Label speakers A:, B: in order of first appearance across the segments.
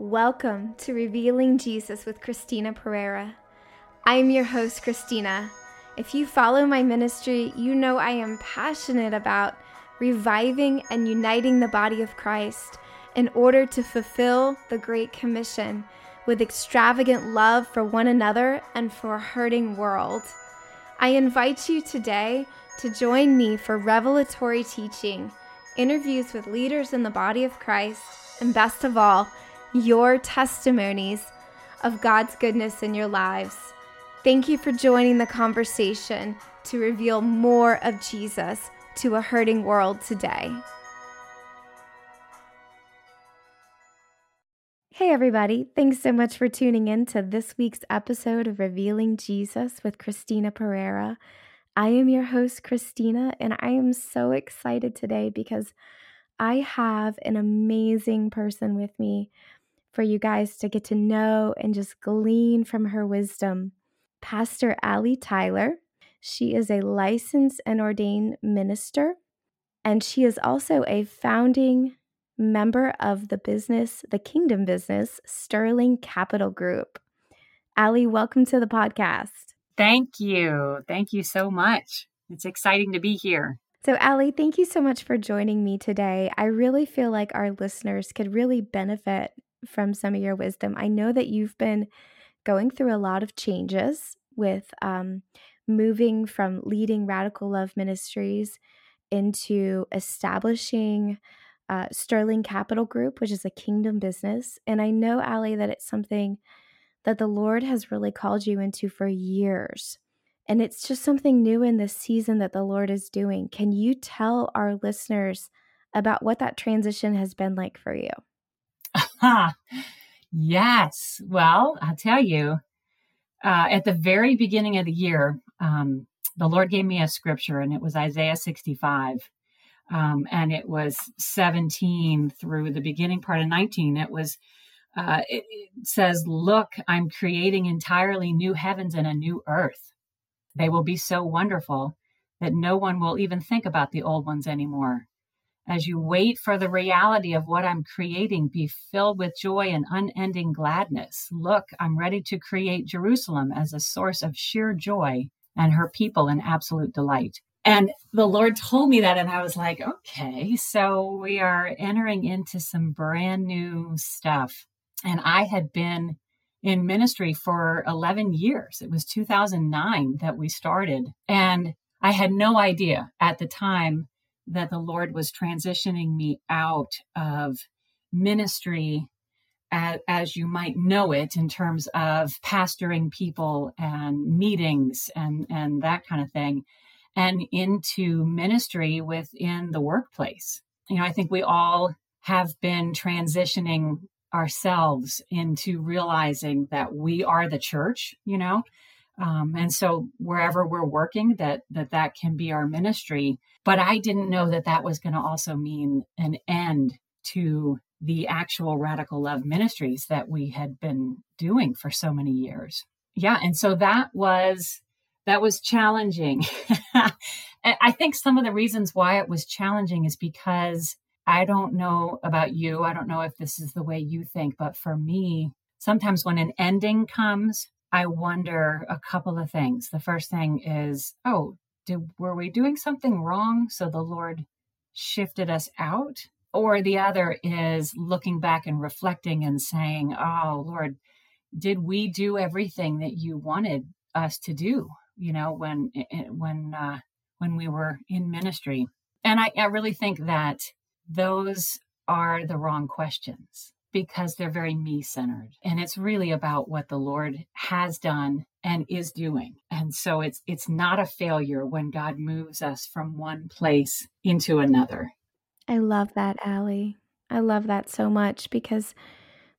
A: Welcome to Revealing Jesus with Christina Perera. I am your host, Christina. If you follow my ministry, you know I am passionate about reviving and uniting the body of Christ in order to fulfill the Great Commission with extravagant love for one another and for a hurting world. I invite you today to join me for revelatory teaching, interviews with leaders in the body of Christ, and best of all, your testimonies of God's goodness in your lives. Thank you for joining the conversation to reveal more of Jesus to a hurting world today. Hey, everybody. Thanks so much for tuning in to this week's episode of Revealing Jesus with Christina Perera. I am your host, Christina, and I am so excited today because I have an amazing person with me for you guys to get to know and just glean from her wisdom. Pastor Ali Tyler. She is a licensed and ordained minister, and she is also a founding member of the business, the kingdom business, Sterling Capital Group. Ali, welcome to the podcast.
B: Thank you. Thank you so much. It's exciting to be here.
A: So, Ali, thank you so much for joining me today. I really feel like our listeners could really benefit from some of your wisdom. I know that you've been going through a lot of changes with um, moving from leading Radical Love Ministries into establishing uh, Sterling Capital Group, which is a kingdom business. And I know, Ali, that it's something that the Lord has really called you into for years. And it's just something new in this season that the Lord is doing. Can you tell our listeners about what that transition has been like for you?
B: yes. Well, I'll tell you, uh, at the very beginning of the year, um, the Lord gave me a scripture, and it was Isaiah 65. Um, and it was 17 through the beginning part of 19. It was, uh, it, it says, Look, I'm creating entirely new heavens and a new earth. They will be so wonderful that no one will even think about the old ones anymore. As you wait for the reality of what I'm creating, be filled with joy and unending gladness. Look, I'm ready to create Jerusalem as a source of sheer joy and her people in absolute delight. And the Lord told me that, and I was like, okay, so we are entering into some brand new stuff. And I had been in ministry for 11 years. It was 2009 that we started. And I had no idea at the time that the Lord was transitioning me out of ministry as, as, you might know it in terms of pastoring people and meetings and, and that kind of thing, and into ministry within the workplace. You know, I think we all have been transitioning ourselves into realizing that we are the church, you know, um, and so wherever we're working that that that can be our ministry but i didn't know that that was going to also mean an end to the actual radical love ministries that we had been doing for so many years yeah and so that was that was challenging i think some of the reasons why it was challenging is because i don't know about you i don't know if this is the way you think but for me sometimes when an ending comes I wonder a couple of things. The first thing is, oh, did were we doing something wrong so the Lord shifted us out? Or the other is looking back and reflecting and saying, "Oh, Lord, did we do everything that you wanted us to do?" You know, when eh, eh, when uh, when we were in ministry, and I, I really think that those are the wrong questions because they're very me centered and it's really about what the lord has done and is doing. And so it's it's not a failure when god moves us from one place into another.
A: I love that ali. I love that so much because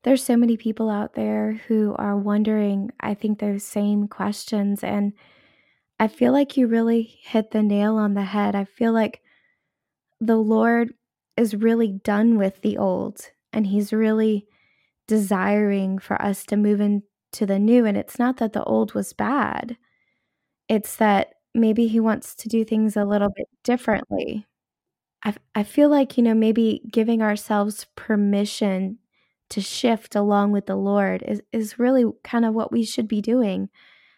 A: there's so many people out there who are wondering i think those same questions. And i feel like you really hit the nail on the head. I feel like the lord is really done with the old and he's really desiring for us to move into the new and it's not that the old was bad it's that maybe he wants to do things a little bit differently I, I feel like you know maybe giving ourselves permission to shift along with the Lord is, is really kind of what we should be doing.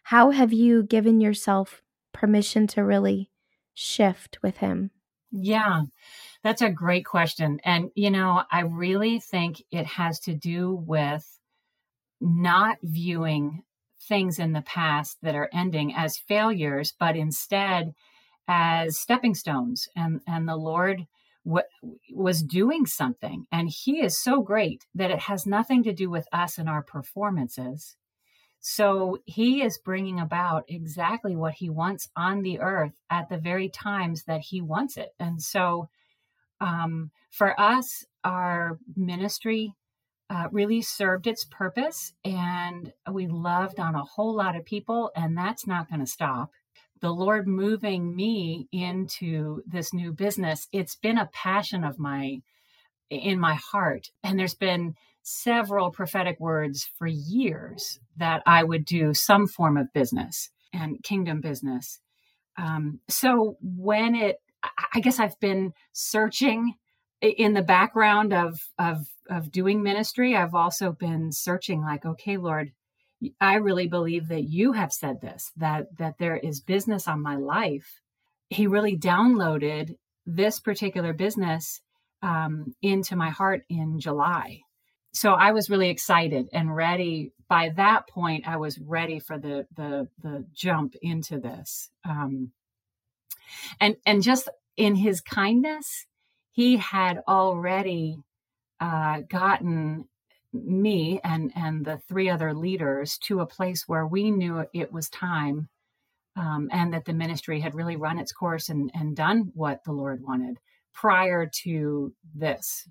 A: How have you given yourself permission to really shift with Him?
B: Yeah, that's a great question. And, you know, I really think it has to do with not viewing things in the past that are ending as failures, but instead as stepping stones. And, and the Lord w- was doing something. And He is so great that it has nothing to do with us and our performances. So He is bringing about exactly what He wants on the earth at the very times that He wants it. And so um, for us, our ministry uh, really served its purpose and we loved on a whole lot of people, and that's not going to stop. The Lord moving me into this new business, it's been a passion of my in my heart. And there's been several prophetic words for years that I would do some form of business and kingdom business. Um, so when it, I guess I've been searching in the background of of of doing ministry. I've also been searching like okay lord i really believe that you have said this that that there is business on my life. He really downloaded this particular business um, into my heart in july. So i was really excited and ready. By that point i was ready for the the the jump into this. Um, and and just in his kindness he had already uh, gotten me and and the three other leaders to a place where we knew it was time um, and that the ministry had really run its course and, and done what the lord wanted prior to this.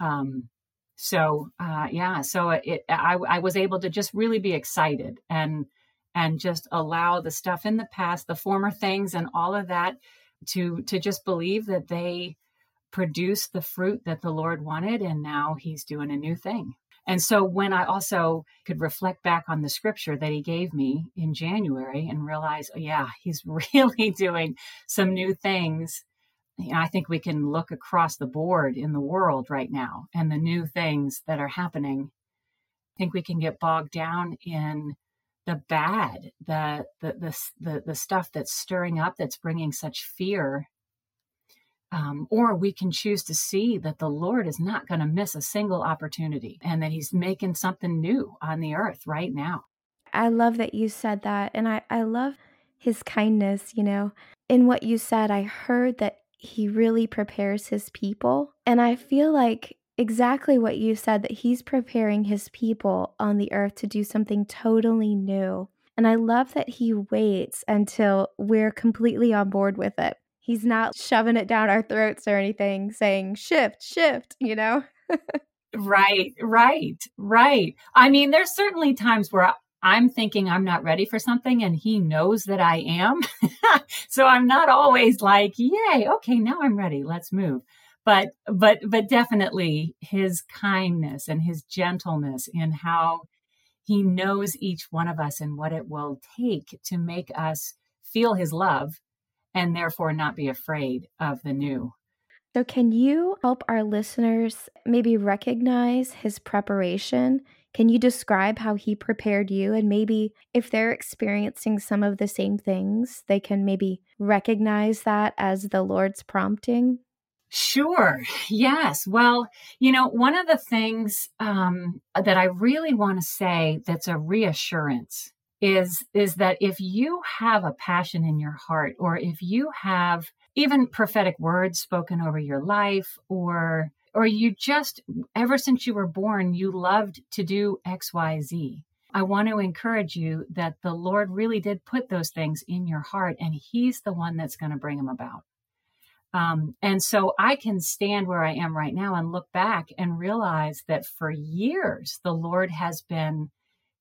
B: Um, so uh, yeah so it I, I was able to just really be excited and and just allow the stuff in the past the former things and all of that to to just believe that they produced the fruit that the Lord wanted, and now He's doing a new thing. And so when I also could reflect back on the scripture that he gave me in January and realize, oh, yeah, he's really doing some new things. You know, I think we can look across the board in the world right now and the new things that are happening. I think we can get bogged down in the bad, the the the the, the stuff that's stirring up, that's bringing such fear um, or we can choose to see that the Lord is not going to miss a single opportunity and that He's making something new on the earth right now.
A: I love that you said that. And I, I love His kindness. You know, in what you said, I heard that He really prepares His people. And I feel like exactly what you said that He's preparing His people on the earth to do something totally new. And I love that He waits until we're completely on board with it. He's not shoving it down our throats or anything saying shift shift you know?
B: Right right right. I mean there's certainly times where i'm thinking i'm not ready for something and he knows that i am. So i'm not always like yay okay now i'm ready let's move but but but definitely his kindness and his gentleness in how he knows each one of us and what it will take to make us feel his love and therefore not be afraid of the new.
A: So, can you help our listeners maybe recognize his preparation? Can you describe how he prepared you? And maybe if they're experiencing some of the same things, they can maybe recognize that as the Lord's prompting?
B: Sure. Yes. Well, you know, one of the things um, that I really want to say that's a reassurance is is that if you have a passion in your heart or if you have even prophetic words spoken over your life or or you just ever since you were born you loved to do X, Y, Z. I want to encourage you that the lord really did put those things in your heart and he's the one that's going to bring them about um, and so i can stand where i am right now and look back and realize that for years the lord has been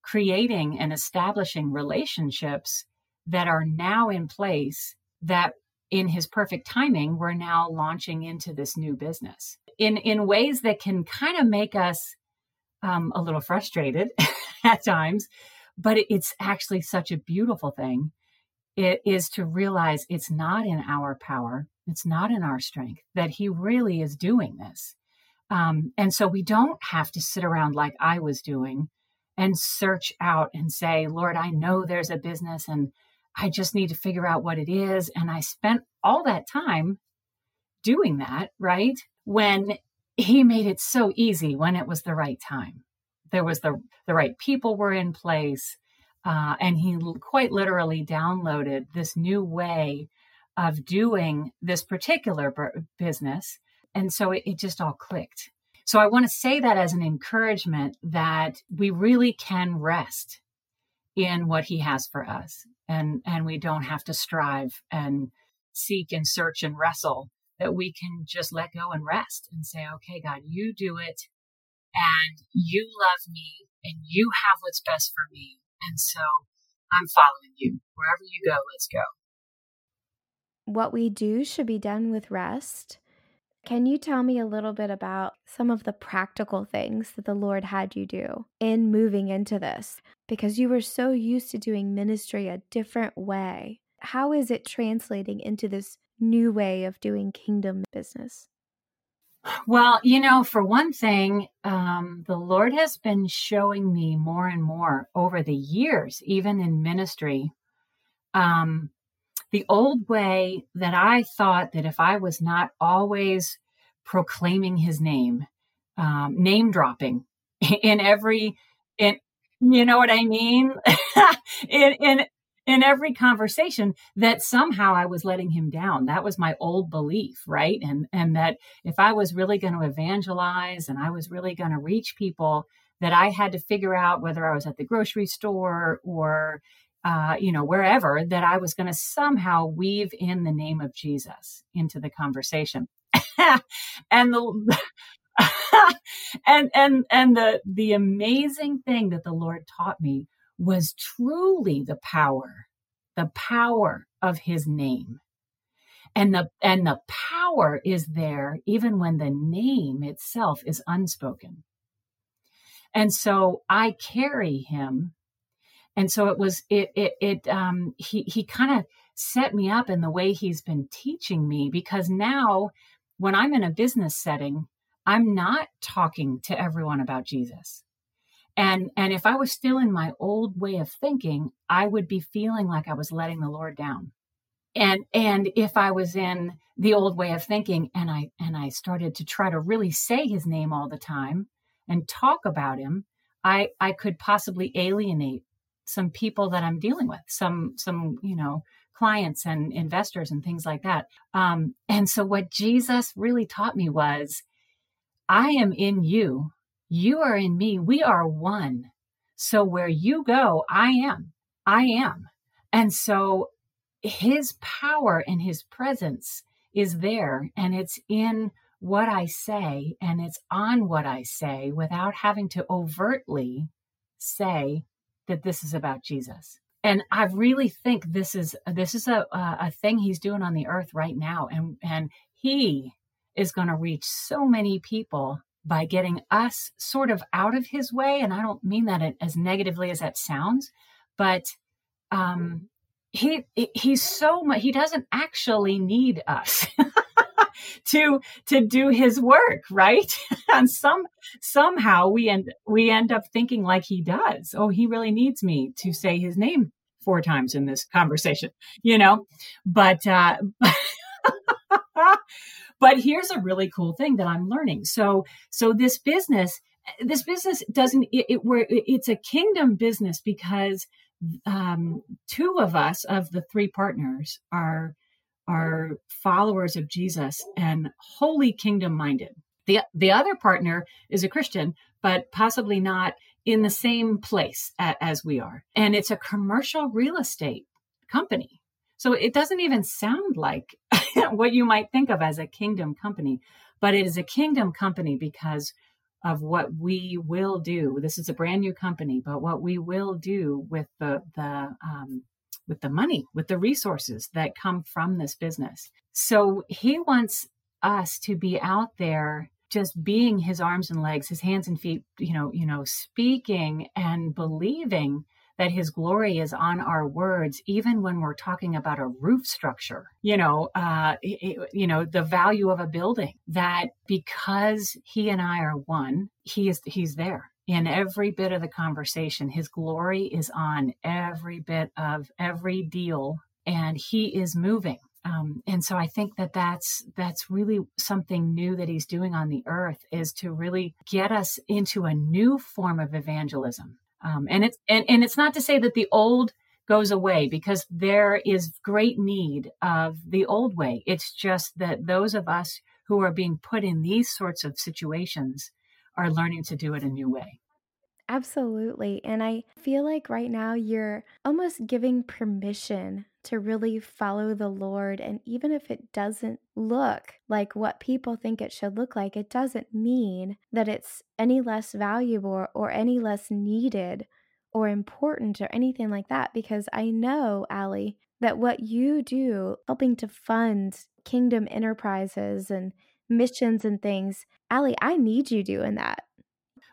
B: creating and establishing relationships that are now in place that in his perfect timing we're now launching into this new business in in ways that can kind of make us um, a little frustrated at times but it, it's actually such a beautiful thing. It is to realize it's not in our power it's not in our strength that he really is doing this Um, and so we don't have to sit around like I was doing and search out and say, Lord, I know there's a business and I just need to figure out what it is. And I spent all that time doing that, right? When he made it so easy when it was the right time. There was the the right people were in place, uh, and he quite literally downloaded this new way of doing this particular b- business, and so it, it just all clicked. So I want to say that as an encouragement that we really can rest in what he has for us, and and we don't have to strive and seek and search and wrestle that we can just let go and rest and say, okay, God, you do it and you love me and you have what's best for me. And so I'm following you. Wherever you go, let's go.
A: What we do should be done with rest. Can you tell me a little bit about some of the practical things that the Lord had you do in moving into this? Because you were so used to doing ministry a different way. How is it translating into this new way of doing kingdom business?
B: Well, you know, for one thing, um, the Lord has been showing me more and more over the years, even in ministry. Um, the old way that I thought that if I was not always proclaiming his name, um, name dropping in every, in, you know what I mean? in, in, in every conversation that somehow I was letting him down. That was my old belief, right? And and that if I was really going to evangelize and I was really going to reach people, that I had to figure out whether I was at the grocery store or uh, you know wherever that I was going to somehow weave in the name of Jesus into the conversation. and the and and and the the amazing thing that the Lord taught me was truly the power, the power of his name. And the, and the power is there even when the name itself is unspoken. And so I carry him. And so it was, it, it, it, um, he, he kind of set me up in the way he's been teaching me because now when I'm in a business setting, I'm not talking to everyone about Jesus. And and if i was still in my old way of thinking i would be feeling like i was letting the lord down. And and if i was in the old way of thinking and i and i started to try to really say his name all the time and talk about him i i could possibly alienate some people that i'm dealing with some some you know clients and investors and things like that um and so what jesus really taught me was i am in you you are in me. We are one. So where you go, I am. I am. And so his power and his presence is there and it's in what I say and it's on what I say without having to overtly say that this is about Jesus. And I really think this is this is a a thing he's doing on the earth right now and and he is going to reach so many people by getting us sort of out of his way. And I don't mean that as negatively as that sounds, but um, he he's so much. He doesn't actually need us. to to do his work right? And some somehow we end we end up thinking like he does. Oh he really needs me to say his name four times in this conversation you know? But uh but here's a really cool thing that I'm learning. So, so this business, this business doesn't, it, it where it's a kingdom business because um, two of us of the three partners are are followers of Jesus and holy kingdom minded. The the other partner is a Christian, but possibly not in the same place as we are. And it's a commercial real estate company. So it doesn't even sound like what you might think of as a kingdom company, but it is a kingdom company because of what we will do. This is a brand new company, but what we will do with the the um, with the money, with the resources that come from this business. So he wants us to be out there just being his arms and legs, his hands and feet, you know, you know, speaking and believing that his glory is on our words, even when we're talking about a roof structure, you know, uh, you know, the value of a building that because he and I are one, he is, he's there in every bit of the conversation. His glory is on every bit of every deal and he is moving. Um, and so I think that that's that's really something new that he's doing on the earth is to really get us into a new form of evangelism. Um, and it's and, and it's not to say that the old goes away because there is great need of the old way. It's just that those of us who are being put in these sorts of situations are learning to do it a new way.
A: Absolutely. And I feel like right now you're almost giving permission to really follow the Lord. And even if it doesn't look like what people think it should look like, it doesn't mean that it's any less valuable or any less needed or important or anything like that. Because I know, Ali, that what you do, helping to fund kingdom enterprises and missions and things, Ali, I need you doing that.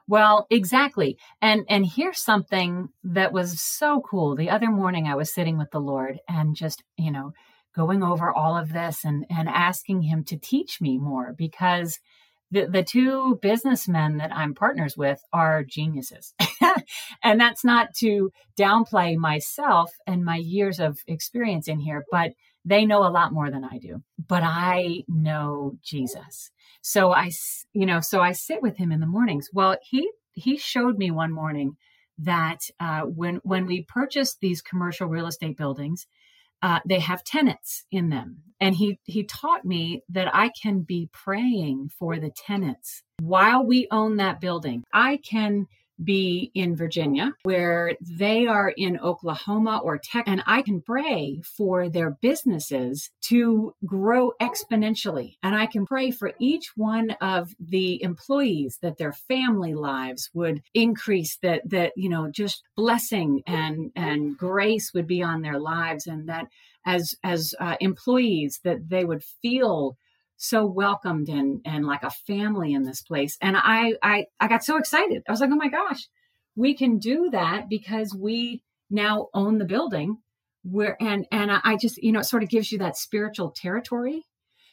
B: Well, exactly. And and here's something that was so cool. The other morning I was sitting with the Lord and just, you know, going over all of this and and asking him to teach me more because the, the two businessmen that I'm partners with are geniuses. and that's not to downplay myself and my years of experience in here, but they know a lot more than I do. But I know Jesus. So I, you know, so I sit with him in the mornings. Well, he he showed me one morning that uh, when when we purchased these commercial real estate buildings, uh, they have tenants in them, and he he taught me that I can be praying for the tenants while we own that building. I can be in Virginia, where they are in Oklahoma or Texas, and I can pray for their businesses to grow exponentially. And I can pray for each one of the employees that their family lives would increase, that that you know just blessing and and grace would be on their lives, and that as as uh, employees that they would feel so welcomed and and like a family in this place. And I, I i got so excited. I was like oh my gosh we can do that because we now own the building. Where and and i just you know it sort of gives you that spiritual territory.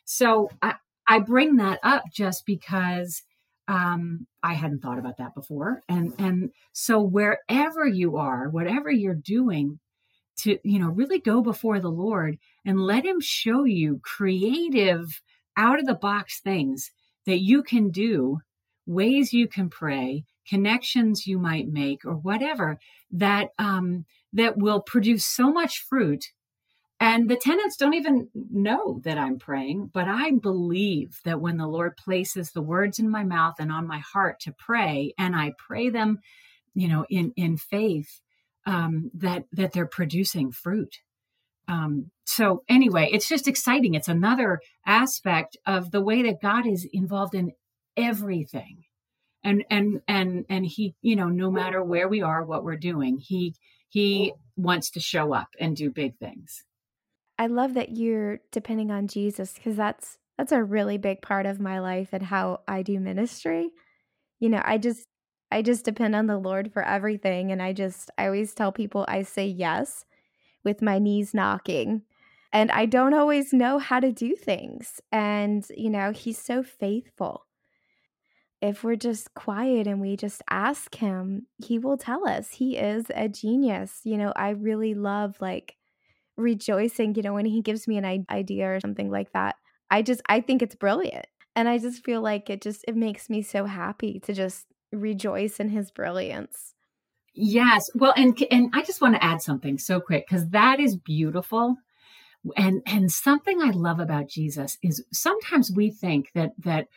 B: So i i bring that up just because um i hadn't thought about that before. And and so wherever you are whatever you're doing to you know really go before the lord and let him show you creative out of the box things that you can do, ways you can pray, connections you might make, or whatever that um, that will produce so much fruit. And the tenants don't even know that I'm praying, but I believe that when the Lord places the words in my mouth and on my heart to pray, and I pray them, you know, in in faith, um, that that they're producing fruit. Um, so anyway, it's just exciting. It's another aspect of the way that God is involved in everything. And and and and he, you know, no matter where we are, what we're doing, he he wants to show up and do big things.
A: I love that you're depending on Jesus because that's that's a really big part of my life and how I do ministry. You know, I just I just depend on the Lord for everything and I just I always tell people I say yes with my knees knocking. And I don't always know how to do things. And, you know, he's so faithful. If we're just quiet and we just ask him, he will tell us. He is a genius. You know, I really love like rejoicing, you know, when he gives me an idea or something like that. I just, I think it's brilliant. And I just feel like it just, it makes me so happy to just rejoice in his brilliance.
B: Yes. Well, and and I just want to add something so quick because that is beautiful. And and something I love about Jesus is sometimes we think that that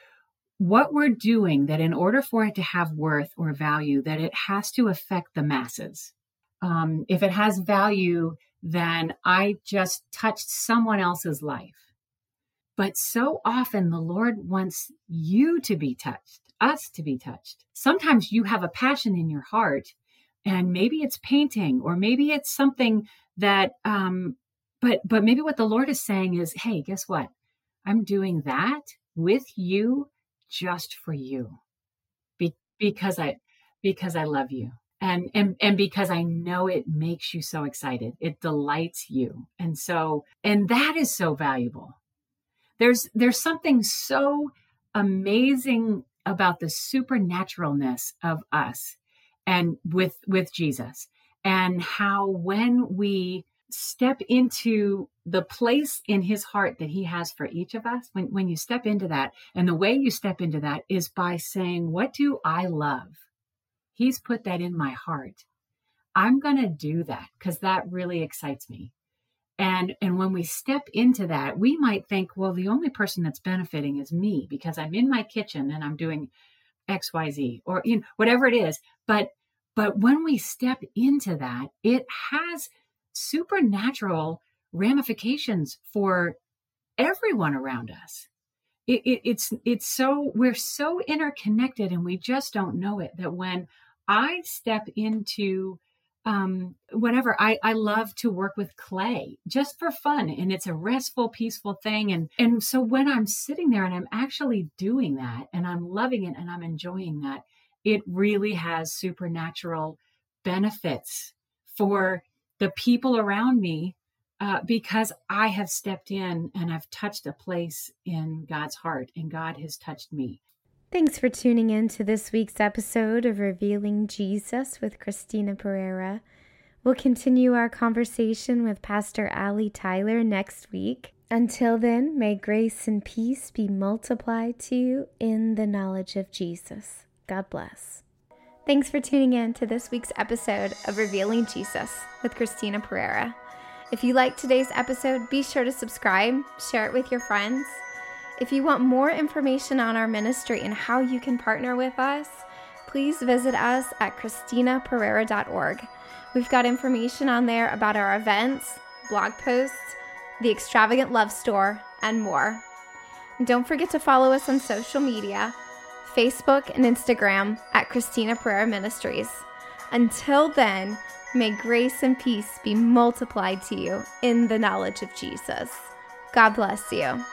B: what we're doing that in order for it to have worth or value that it has to affect the masses. Um, if it has value, then I just touched someone else's life. But so often the Lord wants you to be touched, us to be touched. Sometimes you have a passion in your heart and maybe it's painting or maybe it's something that um but but maybe what the lord is saying is hey guess what i'm doing that with you just for you Be- because i because i love you and and and because I know it makes you so excited. It delights you. And so and that is so valuable. There's there's something so amazing about the supernaturalness of us and with with Jesus and how when we step into the place in his heart that he has for each of us when when you step into that and the way you step into that is by saying what do I love? He's put that in my heart. I'm going to do that cuz that really excites me. And and when we step into that we might think well the only person that's benefiting is me because i'm in my kitchen and i'm doing xyz or you know whatever it is. But but when we step into that it has supernatural ramifications for everyone around us. It, it, it's it's so we're so interconnected and we just don't know it that when i step into um, whatever. I, I love to work with clay just for fun and it's a restful, peaceful thing. And, and so when I'm sitting there and I'm actually doing that and I'm loving it and I'm enjoying that, it really has supernatural benefits for the people around me uh, because I have stepped in and I've touched a place in God's heart and God has touched me.
A: Thanks for tuning in to this week's episode of Revealing Jesus with Christina Perera. We'll continue our conversation with Pastor Ali Tyler next week. Until then, may grace and peace be multiplied to you in the knowledge of Jesus. God bless. Thanks for tuning in to this week's episode of Revealing Jesus with Christina Perera. If you like today's episode, be sure to subscribe, share it with your friends if you want more information on our ministry and how you can partner with us, please visit us at ChristinaPerera.org. We've got information on there about our events, blog posts, the Extravagant Love Store, and more. And don't forget to follow us on social media Facebook and Instagram at Christina Perera Ministries. Until then, may grace and peace be multiplied to you in the knowledge of Jesus. God bless you.